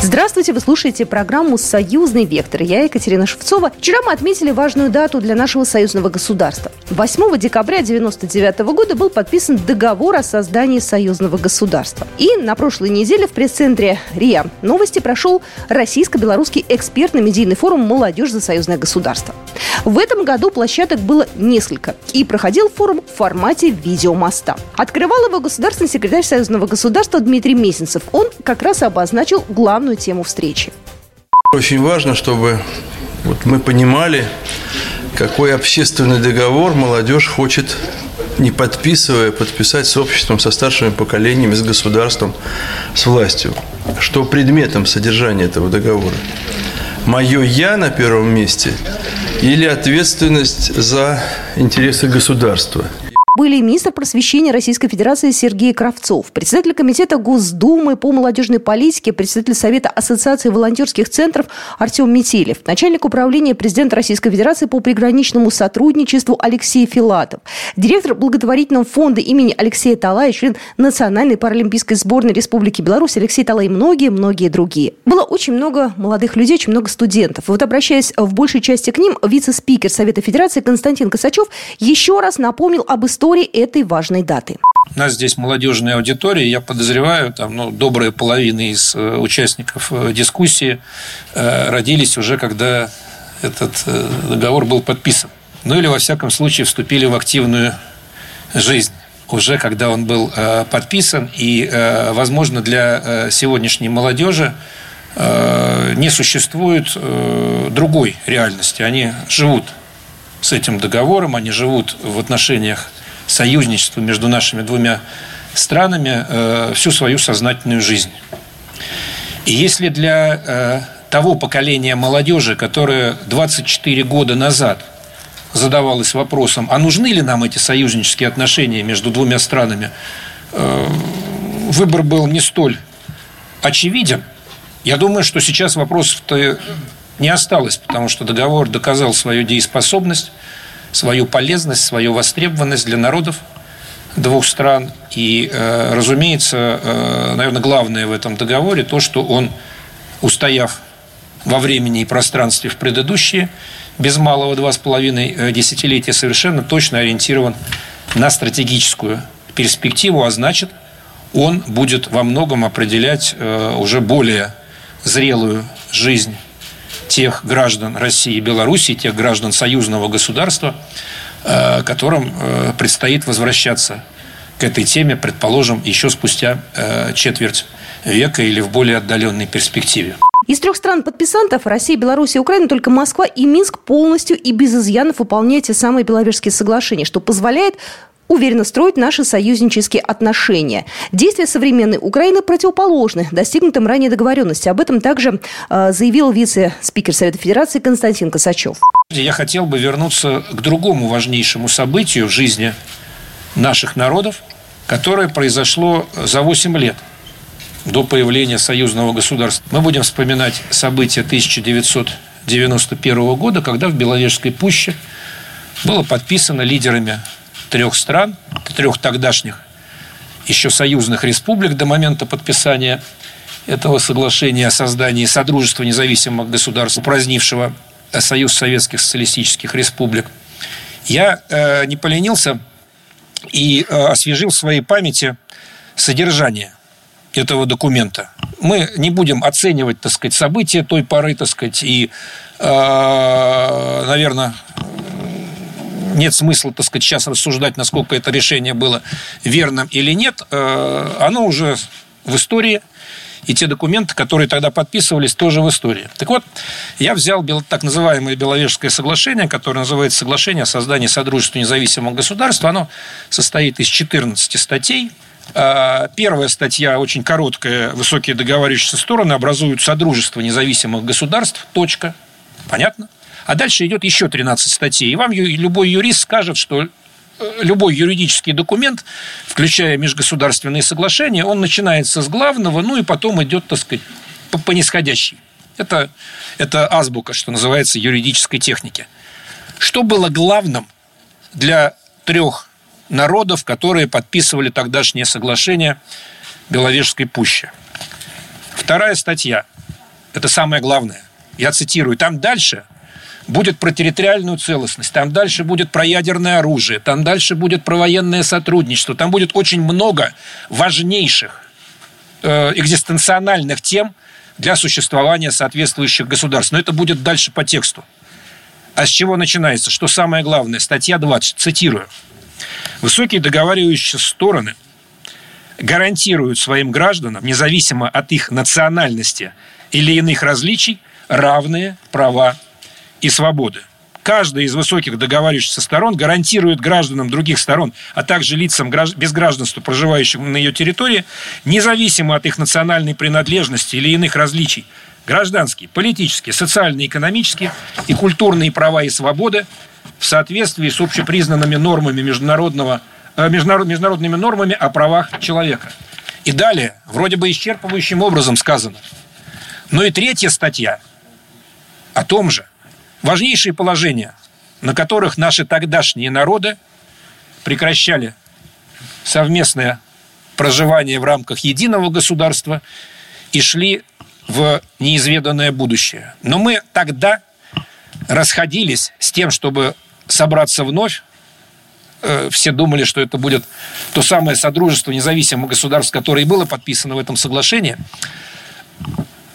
Здравствуйте, вы слушаете программу «Союзный вектор». Я Екатерина Шевцова. Вчера мы отметили важную дату для нашего союзного государства. 8 декабря 1999 года был подписан договор о создании союзного государства. И на прошлой неделе в пресс-центре РИА Новости прошел российско-белорусский экспертно-медийный форум «Молодежь за союзное государство». В этом году площадок было несколько. И проходил форум в формате видеомоста. Открывал его государственный секретарь союзного государства Дмитрий Месенцев. Он как раз обозначил главную тему встречи. Очень важно, чтобы вот мы понимали, какой общественный договор молодежь хочет, не подписывая, подписать с обществом, со старшими поколениями, с государством, с властью. Что предметом содержания этого договора? Мое «я» на первом месте или ответственность за интересы государства – были министр просвещения Российской Федерации Сергей Кравцов, председатель комитета Госдумы по молодежной политике, председатель Совета Ассоциации волонтерских центров Артем Метелев, начальник управления президента Российской Федерации по приграничному сотрудничеству Алексей Филатов, директор благотворительного фонда имени Алексея Талая, член Национальной паралимпийской сборной Республики Беларусь Алексей Талай и многие-многие другие. Было очень много молодых людей, очень много студентов. вот обращаясь в большей части к ним, вице-спикер Совета Федерации Константин Косачев еще раз напомнил об истории истории этой важной даты. У нас здесь молодежная аудитория, я подозреваю, там, ну, добрая половина из э, участников э, дискуссии э, родились уже, когда этот договор был подписан. Ну или, во всяком случае, вступили в активную жизнь уже когда он был подписан, и, возможно, для сегодняшней молодежи не существует другой реальности. Они живут с этим договором, они живут в отношениях союзничеству между нашими двумя странами э, всю свою сознательную жизнь. И если для э, того поколения молодежи, которое 24 года назад задавалось вопросом, а нужны ли нам эти союзнические отношения между двумя странами, э, выбор был не столь очевиден. Я думаю, что сейчас вопросов-то не осталось, потому что договор доказал свою дееспособность, свою полезность, свою востребованность для народов двух стран. И, э, разумеется, э, наверное, главное в этом договоре то, что он, устояв во времени и пространстве в предыдущие, без малого два с половиной э, десятилетия, совершенно точно ориентирован на стратегическую перспективу, а значит, он будет во многом определять уже более зрелую жизнь тех граждан России и Белоруссии, тех граждан союзного государства, э, которым э, предстоит возвращаться к этой теме, предположим, еще спустя э, четверть века или в более отдаленной перспективе. Из трех стран-подписантов – Россия, Беларусь и Украина – только Москва и Минск полностью и без изъянов выполняют те самые Беловежские соглашения, что позволяет уверенно строить наши союзнические отношения. Действия современной Украины противоположны достигнутым ранее договоренности. Об этом также э, заявил вице-спикер Совета Федерации Константин Косачев. Я хотел бы вернуться к другому важнейшему событию в жизни наших народов, которое произошло за 8 лет до появления союзного государства. Мы будем вспоминать события 1991 года, когда в Беловежской пуще было подписано лидерами трех стран, трех тогдашних еще союзных республик до момента подписания этого соглашения о создании Содружества независимых государств, упразднившего Союз Советских Социалистических Республик. Я э, не поленился и э, освежил в своей памяти содержание этого документа. Мы не будем оценивать, так сказать, события той поры, так сказать, и, э, наверное, нет смысла, так сказать, сейчас рассуждать, насколько это решение было верным или нет. Э, оно уже в истории, и те документы, которые тогда подписывались, тоже в истории. Так вот, я взял так называемое Беловежское соглашение, которое называется «Соглашение о создании Содружества независимого государства». Оно состоит из 14 статей. Э, первая статья очень короткая. Высокие договаривающиеся стороны образуют Содружество независимых государств. Точка. Понятно? А дальше идет еще 13 статей. И вам любой юрист скажет, что э, любой юридический документ, включая межгосударственные соглашения, он начинается с главного, ну и потом идет, так сказать, по, по нисходящей. Это, это азбука, что называется, юридической техники. Что было главным для трех народов, которые подписывали тогдашнее соглашение Беловежской пущи. Вторая статья, это самое главное, я цитирую, там дальше будет про территориальную целостность, там дальше будет про ядерное оружие, там дальше будет про военное сотрудничество, там будет очень много важнейших э, экзистенциональных тем для существования соответствующих государств. Но это будет дальше по тексту. А с чего начинается? Что самое главное? Статья 20, цитирую. Высокие договаривающие стороны гарантируют своим гражданам, независимо от их национальности или иных различий, равные права и свободы. Каждая из высоких договаривающихся сторон гарантирует гражданам других сторон, а также лицам без гражданства, проживающим на ее территории, независимо от их национальной принадлежности или иных различий, гражданские, политические, социальные, экономические и культурные права и свободы в соответствии с общепризнанными нормами международного, э, международными нормами о правах человека. И далее, вроде бы исчерпывающим образом сказано. Но и третья статья о том же. Важнейшие положения, на которых наши тогдашние народы прекращали совместное проживание в рамках единого государства и шли в неизведанное будущее. Но мы тогда расходились с тем, чтобы собраться вновь. Э, все думали, что это будет то самое Содружество независимых государств, которое и было подписано в этом соглашении,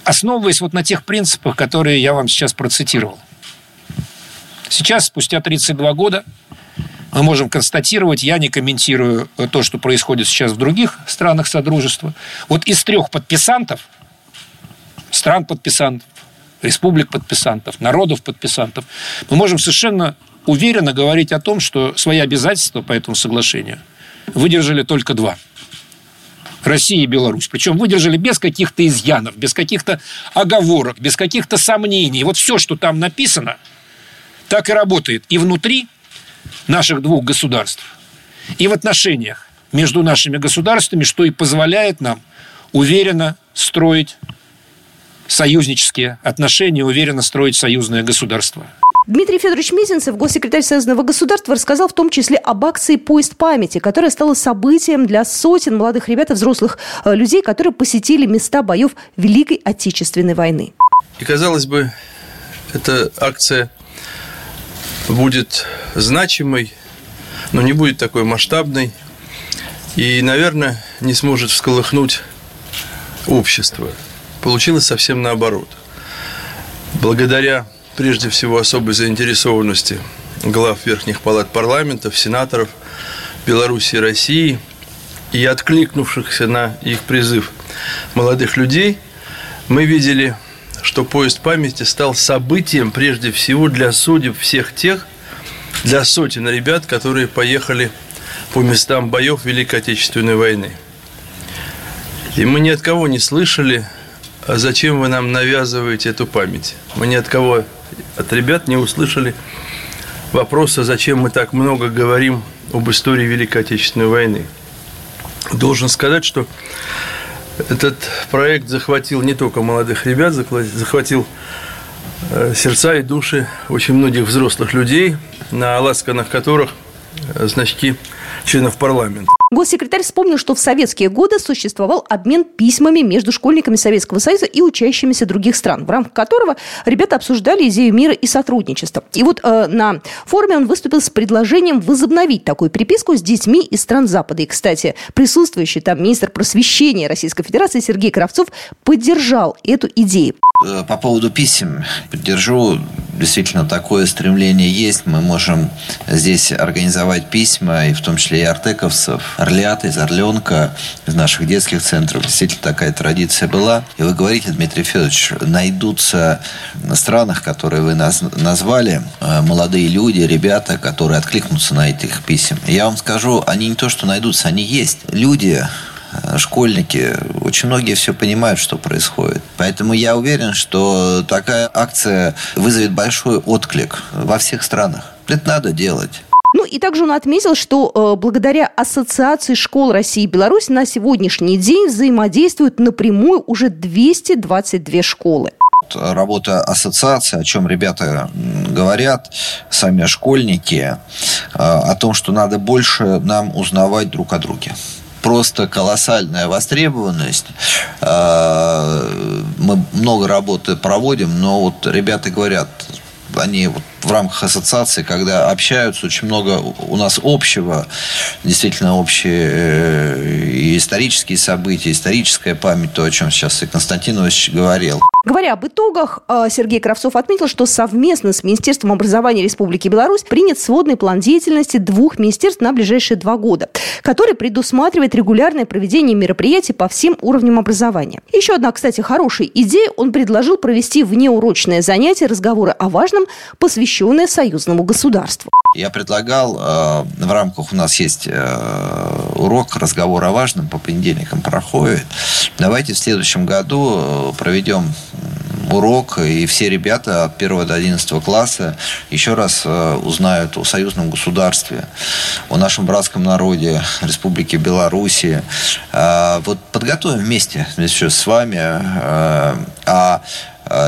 основываясь вот на тех принципах, которые я вам сейчас процитировал. Сейчас, спустя 32 года, мы можем констатировать, я не комментирую то, что происходит сейчас в других странах Содружества. Вот из трех подписантов – стран-подписантов, республик-подписантов, народов-подписантов, мы можем совершенно уверенно говорить о том, что свои обязательства по этому соглашению выдержали только два. Россия и Беларусь. Причем выдержали без каких-то изъянов, без каких-то оговорок, без каких-то сомнений. Вот все, что там написано, так и работает и внутри наших двух государств, и в отношениях между нашими государствами, что и позволяет нам уверенно строить союзнические отношения, уверенно строить союзное государство. Дмитрий Федорович Мизинцев, госсекретарь Союзного государства, рассказал в том числе об акции «Поезд памяти», которая стала событием для сотен молодых ребят и взрослых э, людей, которые посетили места боев Великой Отечественной войны. И, казалось бы, эта акция будет значимой, но не будет такой масштабной и, наверное, не сможет всколыхнуть общество получилось совсем наоборот. Благодаря, прежде всего, особой заинтересованности глав верхних палат парламентов, сенаторов Беларуси и России и откликнувшихся на их призыв молодых людей, мы видели, что поезд памяти стал событием прежде всего для судеб всех тех, для сотен ребят, которые поехали по местам боев Великой Отечественной войны. И мы ни от кого не слышали а зачем вы нам навязываете эту память? Мы ни от кого, от ребят не услышали вопроса, зачем мы так много говорим об истории Великой Отечественной войны. Должен сказать, что этот проект захватил не только молодых ребят, захватил э, сердца и души очень многих взрослых людей, на ласканах которых э, значки членов парламента. Госсекретарь вспомнил, что в советские годы существовал обмен письмами между школьниками Советского Союза и учащимися других стран, в рамках которого ребята обсуждали идею мира и сотрудничества. И вот э, на форуме он выступил с предложением возобновить такую переписку с детьми из стран Запада. И, кстати, присутствующий там министр просвещения Российской Федерации Сергей Кравцов поддержал эту идею. Э, по поводу писем поддержу. Действительно, такое стремление есть. Мы можем здесь организовать письма, и в том числе и артековцев, Орлят, из Орленка, из наших детских центров. Действительно, такая традиция была. И вы говорите, Дмитрий Федорович, найдутся на странах, которые вы назвали, э, молодые люди, ребята, которые откликнутся на этих писем. Я вам скажу, они не то, что найдутся, они есть. Люди, Э, школьники, очень многие все понимают, что происходит. Поэтому я уверен, что такая акция вызовет большой отклик во всех странах. Это надо делать. Ну и также он отметил, что э, благодаря Ассоциации школ России и Беларуси на сегодняшний день взаимодействуют напрямую уже 222 школы вот работа ассоциации, о чем ребята говорят, сами школьники, о том, что надо больше нам узнавать друг о друге просто колоссальная востребованность. Мы много работы проводим, но вот ребята говорят, они вот в рамках ассоциации, когда общаются, очень много у нас общего, действительно общие э, и исторические события, историческая память, то, о чем сейчас и Константинович говорил. Говоря об итогах, э, Сергей Кравцов отметил, что совместно с Министерством образования Республики Беларусь принят сводный план деятельности двух министерств на ближайшие два года, который предусматривает регулярное проведение мероприятий по всем уровням образования. Еще одна, кстати, хорошая идея. Он предложил провести внеурочное занятие разговоры о важном, посвященное союзному государству. Я предлагал, э, в рамках у нас есть э, урок «Разговор о важном», по понедельникам проходит. Давайте в следующем году проведем урок, и все ребята от 1 до 11 класса еще раз э, узнают о союзном государстве, о нашем братском народе, Республике Беларуси. Вот подготовим вместе еще с вами. Э, а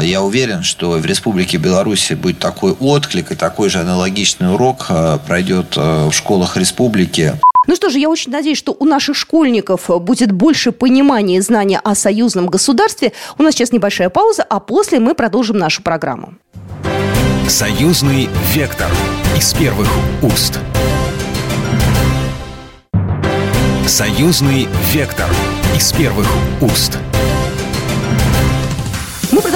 я уверен, что в Республике Беларусь будет такой отклик и такой же аналогичный урок э, пройдет в школах республики. Ну что же, я очень надеюсь, что у наших школьников будет больше понимания и знания о союзном государстве. У нас сейчас небольшая пауза, а после мы продолжим нашу программу. Союзный вектор из первых уст. Союзный вектор из первых уст.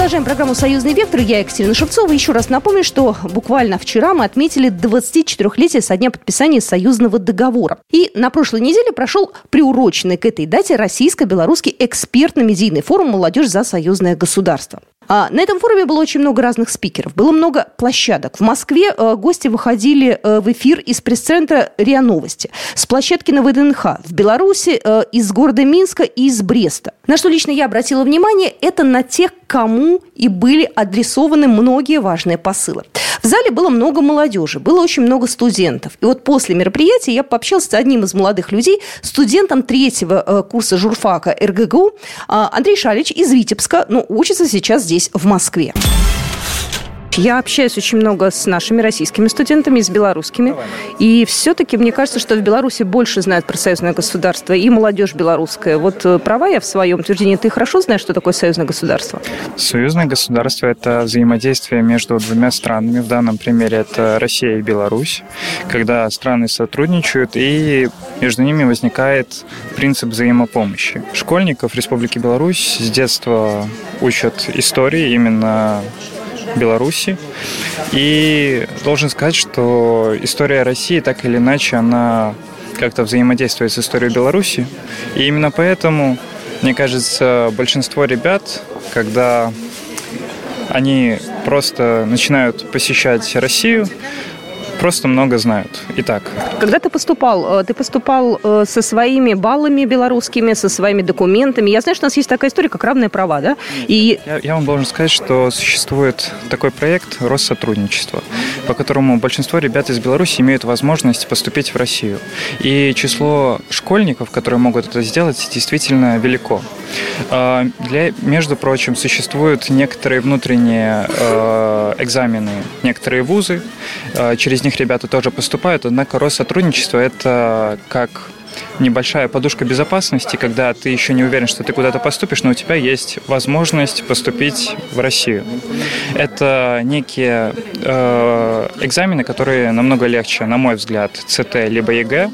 Продолжаем программу «Союзный вектор». Я Екатерина Шевцова. Еще раз напомню, что буквально вчера мы отметили 24-летие со дня подписания союзного договора. И на прошлой неделе прошел приуроченный к этой дате российско-белорусский экспертно-медийный форум «Молодежь за союзное государство». А, на этом форуме было очень много разных спикеров, было много площадок. В Москве э, гости выходили э, в эфир из пресс-центра РИА Новости, с площадки на ВДНХ, в Беларуси, э, из города Минска и из Бреста. На что лично я обратила внимание, это на тех, кому и были адресованы многие важные посылы. В зале было много молодежи, было очень много студентов. И вот после мероприятия я пообщалась с одним из молодых людей, студентом третьего курса журфака РГГУ, Андрей Шалич из Витебска, но учится сейчас здесь здесь, в Москве. Я общаюсь очень много с нашими российскими студентами, с белорусскими. И все-таки мне кажется, что в Беларуси больше знают про союзное государство и молодежь белорусская. Вот э, права я в своем утверждении. Ты хорошо знаешь, что такое союзное государство? Союзное государство – это взаимодействие между двумя странами. В данном примере это Россия и Беларусь. Когда страны сотрудничают, и между ними возникает принцип взаимопомощи. Школьников Республики Беларусь с детства учат истории именно Беларуси. И должен сказать, что история России так или иначе, она как-то взаимодействует с историей Беларуси. И именно поэтому, мне кажется, большинство ребят, когда они просто начинают посещать Россию, просто много знают. Итак. Когда ты поступал, э, ты поступал э, со своими баллами белорусскими, со своими документами. Я знаю, что у нас есть такая история, как равные права, да? И... Я, я вам должен сказать, что существует такой проект Россотрудничество, по которому большинство ребят из Беларуси имеют возможность поступить в Россию. И число школьников, которые могут это сделать, действительно велико. А, для, между прочим, существуют некоторые внутренние э, экзамены, некоторые вузы, через них ребята тоже поступают, однако Россотрудничество – это как небольшая подушка безопасности, когда ты еще не уверен, что ты куда-то поступишь, но у тебя есть возможность поступить в Россию. Это некие э, экзамены, которые намного легче, на мой взгляд, ЦТ либо ЕГЭ,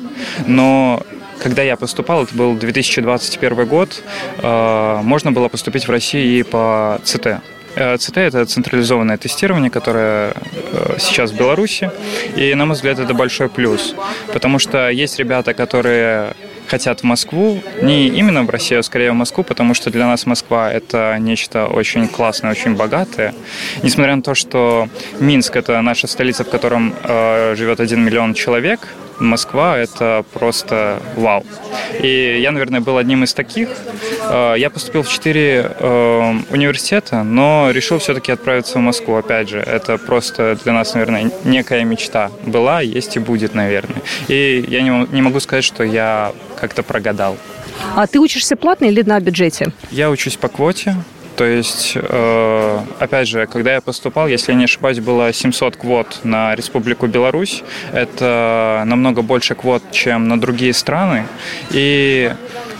но когда я поступал, это был 2021 год, э, можно было поступить в Россию и по ЦТ. Э, ЦТ – это централизованное тестирование, которое э, сейчас в Беларуси. И, на мой взгляд, это большой плюс. Потому что есть ребята, которые хотят в Москву, не именно в Россию, а скорее в Москву, потому что для нас Москва – это нечто очень классное, очень богатое. Несмотря на то, что Минск – это наша столица, в котором э, живет один миллион человек, Москва – это просто вау. И я, наверное, был одним из таких. Э, я поступил в четыре э, университета, но решил все-таки отправиться в Москву. Опять же, это просто для нас, наверное, некая мечта была, есть и будет, наверное. И я не могу сказать, что я как-то прогадал. А ты учишься платно или на бюджете? Я учусь по квоте, То есть, э, опять же, когда я поступал, если я не ошибаюсь, было 700 квот на Республику Беларусь. Это намного больше квот, чем на другие страны. И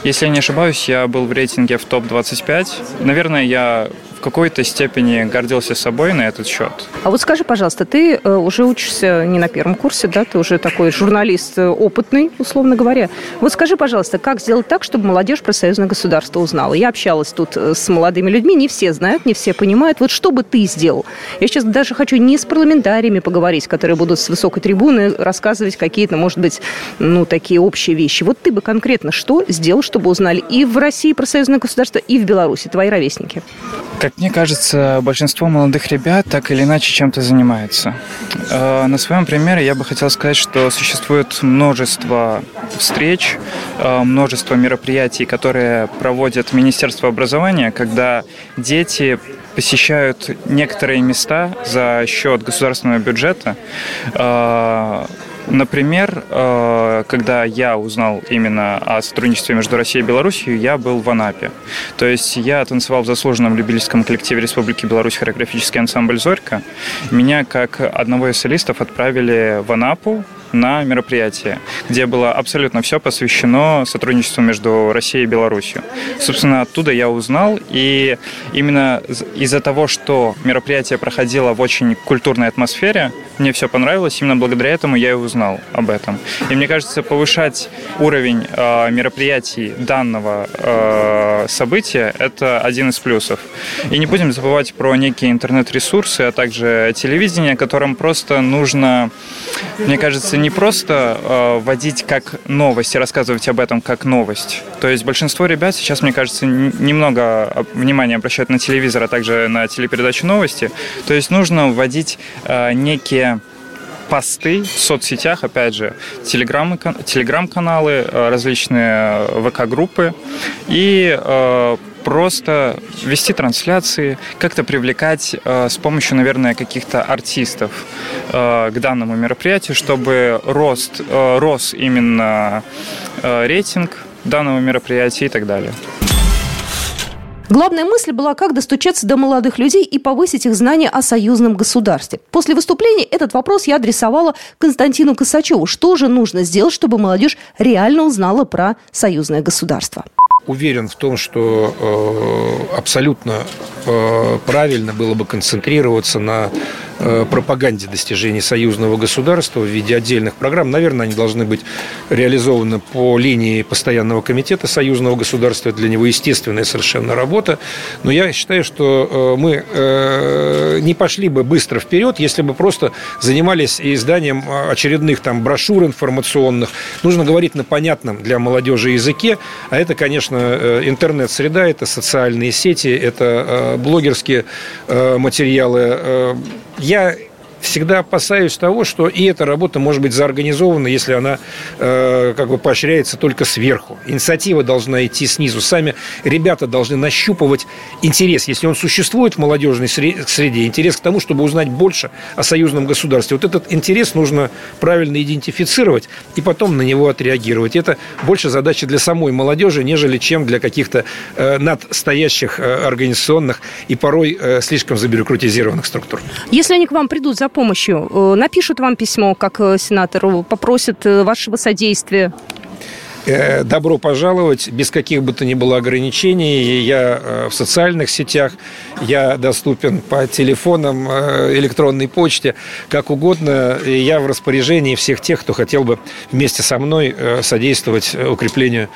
если я не ошибаюсь, я был в рейтинге в топ-25. Наверное, я какой-то степени гордился собой на этот счет. А вот скажи, пожалуйста, ты э, уже учишься не на первом курсе, да? Ты уже такой журналист э, опытный, условно говоря. Вот скажи, пожалуйста, как сделать так, чтобы молодежь про союзное государство узнала? Я общалась тут э, с молодыми людьми, не все знают, не все понимают. Вот что бы ты сделал? Я сейчас даже хочу не с парламентариями поговорить, которые будут с высокой трибуны рассказывать какие-то, может быть, ну, такие общие вещи. Вот ты бы конкретно что сделал, чтобы узнали и в России про союзное государство, и в Беларуси, твои ровесники? Как мне кажется, большинство молодых ребят так или иначе чем-то занимается. Э, на своем примере я бы хотел сказать, что существует множество встреч, э, множество мероприятий, которые проводит Министерство образования, когда дети посещают некоторые места за счет государственного бюджета, э, Например, э, когда я узнал именно о сотрудничестве между Россией и Беларусью, я был в Анапе. То есть я танцевал в заслуженном любительском коллективе Республики Беларусь хореографический ансамбль «Зорька». Меня, как одного из солистов, отправили в Анапу на мероприятие, где было абсолютно все посвящено сотрудничеству между Россией и Беларусью. Собственно, оттуда я узнал, и именно из-за того, что мероприятие проходило в очень культурной атмосфере, мне все понравилось, именно благодаря этому я и узнал об этом. И мне кажется, повышать уровень э, мероприятий данного э, события – это один из плюсов. И не будем забывать про некие интернет-ресурсы, а также телевидение, которым просто нужно, мне кажется, не просто э, вводить как новость и рассказывать об этом как новость. То есть большинство ребят сейчас, мне кажется, немного внимания обращают на телевизор, а также на телепередачу новости. То есть нужно вводить э, некие посты в соцсетях, опять же, телеграм, телеграм-каналы, э, различные э, ВК-группы и э, просто вести трансляции, как-то привлекать э, с помощью, наверное, каких-то артистов э, к данному мероприятию, чтобы рост, э, рос именно э, рейтинг данного мероприятия и так далее. Главная мысль была, как достучаться до молодых людей и повысить их знания о союзном государстве. После выступления этот вопрос я адресовала Константину Косачеву. Что же нужно сделать, чтобы молодежь реально узнала про союзное государство? Уверен в том, что э, абсолютно э, правильно было бы концентрироваться на пропаганде достижений союзного государства в виде отдельных программ. Наверное, они должны быть реализованы по линии постоянного комитета союзного государства. Для него естественная совершенно работа. Но я считаю, что э, мы э, не пошли бы быстро вперед, если бы просто занимались изданием очередных там брошюр информационных. Нужно говорить на понятном для молодежи языке. А это, конечно, интернет-среда, это социальные сети, это блогерские материалы я всегда опасаюсь того, что и эта работа может быть заорганизована, если она э, как бы поощряется только сверху. Инициатива должна идти снизу. Сами ребята должны нащупывать интерес, если он существует в молодежной среде, интерес к тому, чтобы узнать больше о союзном государстве. Вот этот интерес нужно правильно идентифицировать и потом на него отреагировать. Это больше задача для самой молодежи, нежели чем для каких-то э, надстоящих э, организационных и порой э, слишком забюрократизированных структур. Если они к вам придут за помощью. Э, напишут вам письмо, как э, сенатору, попросят э, вашего содействия. Добро пожаловать, без каких бы то ни было ограничений. Я в социальных сетях, я доступен по телефонам, электронной почте, как угодно. Я в распоряжении всех тех, кто хотел бы вместе со мной содействовать укреплению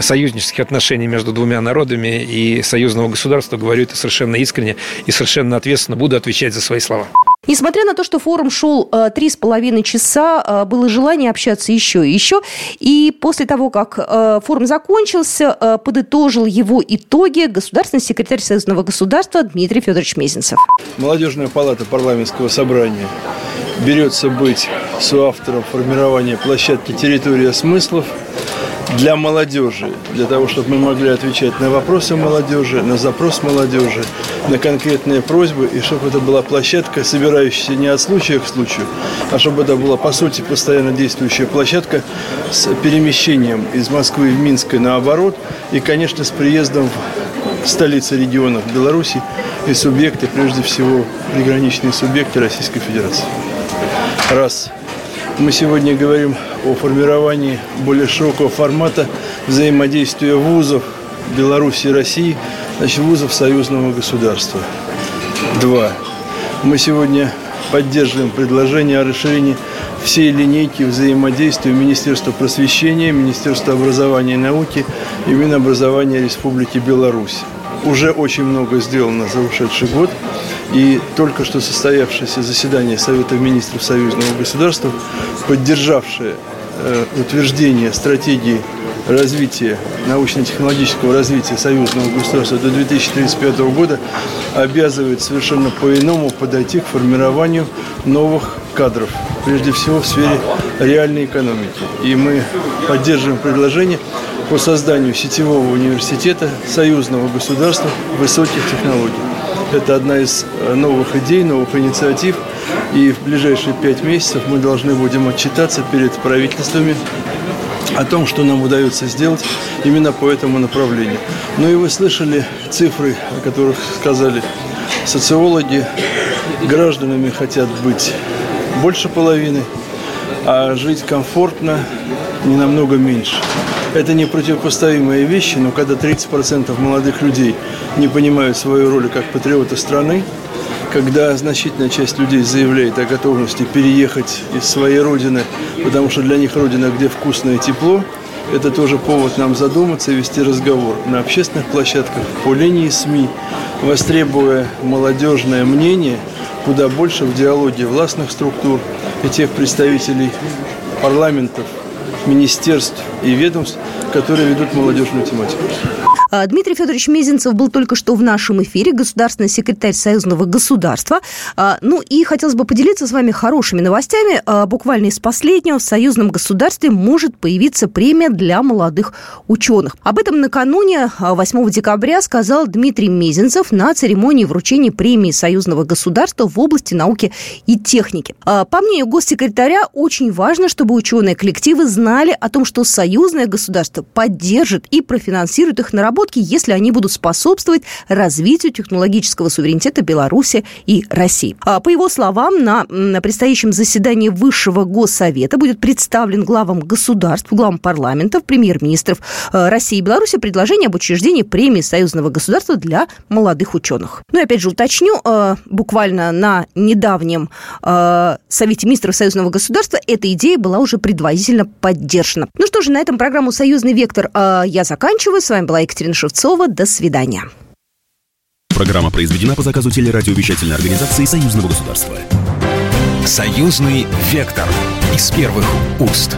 союзнических отношений между двумя народами и союзного государства. Говорю это совершенно искренне и совершенно ответственно. Буду отвечать за свои слова. Несмотря на то, что форум шел э, три с половиной часа, э, было желание общаться еще и еще. И после того, как э, форум закончился, подытожил его итоги государственный секретарь Союзного государства Дмитрий Федорович Мезенцев. Молодежная палата парламентского собрания берется быть соавтором формирования площадки «Территория смыслов», для молодежи, для того, чтобы мы могли отвечать на вопросы молодежи, на запрос молодежи, на конкретные просьбы, и чтобы это была площадка, собирающаяся не от случая к случаю, а чтобы это была, по сути, постоянно действующая площадка с перемещением из Москвы в Минск и наоборот, и, конечно, с приездом столицы регионов Беларуси и субъекты, прежде всего, приграничные субъекты Российской Федерации. Раз. Мы сегодня говорим о формировании более широкого формата взаимодействия вузов Беларуси и России, значит, вузов союзного государства. Два. Мы сегодня поддерживаем предложение о расширении всей линейки взаимодействия Министерства просвещения, Министерства образования и науки и Минобразования Республики Беларусь. Уже очень много сделано за ушедший год. И только что состоявшееся заседание Совета министров союзного государства, поддержавшее утверждение стратегии развития, научно-технологического развития союзного государства до 2035 года обязывает совершенно по-иному подойти к формированию новых кадров, прежде всего в сфере реальной экономики. И мы поддерживаем предложение по созданию сетевого университета союзного государства высоких технологий. Это одна из э, новых идей, новых инициатив. И в ближайшие пять месяцев мы должны будем отчитаться перед правительствами о том, что нам удается сделать именно по этому направлению. Ну и вы слышали цифры, о которых сказали социологи. Гражданами хотят быть больше половины, а жить комфортно не намного меньше. Это не противопоставимые вещи, но когда 30% молодых людей не понимают свою роль как патриота страны, когда значительная часть людей заявляет о готовности переехать из своей родины, потому что для них родина, где вкусно и тепло, это тоже повод нам задуматься и вести разговор на общественных площадках, по линии СМИ, востребуя молодежное мнение куда больше в диалоге властных структур и тех представителей парламентов, министерств и ведомств, которые ведут молодежную тематику. А, Дмитрий Федорович Мезенцев был только что в нашем эфире, государственный секретарь Союзного государства. А, ну и хотелось бы поделиться с вами хорошими новостями. А, буквально из последнего в Союзном государстве может появиться премия для молодых ученых. Об этом накануне 8 декабря сказал Дмитрий Мезенцев на церемонии вручения премии Союзного государства в области науки и техники. По мнению госсекретаря, очень важно, чтобы ученые коллективы знали о том, что союзное государство поддержит и профинансирует их наработки разработки, если они будут способствовать развитию технологического суверенитета Беларуси и России. А по его словам, на, предстоящем заседании Высшего Госсовета будет представлен главам государств, главам парламентов, премьер-министров э, России и Беларуси предложение об учреждении премии союзного государства для молодых ученых. Ну и опять же уточню, э, буквально на недавнем э, Совете министров союзного государства эта идея была уже предварительно поддержана. Ну что же, на этом программу «Союзный вектор» я заканчиваю. С вами была Екатерина Екатерина Шевцова. До свидания. Программа произведена по заказу телерадиовещательной организации Союзного государства. Союзный вектор из первых уст.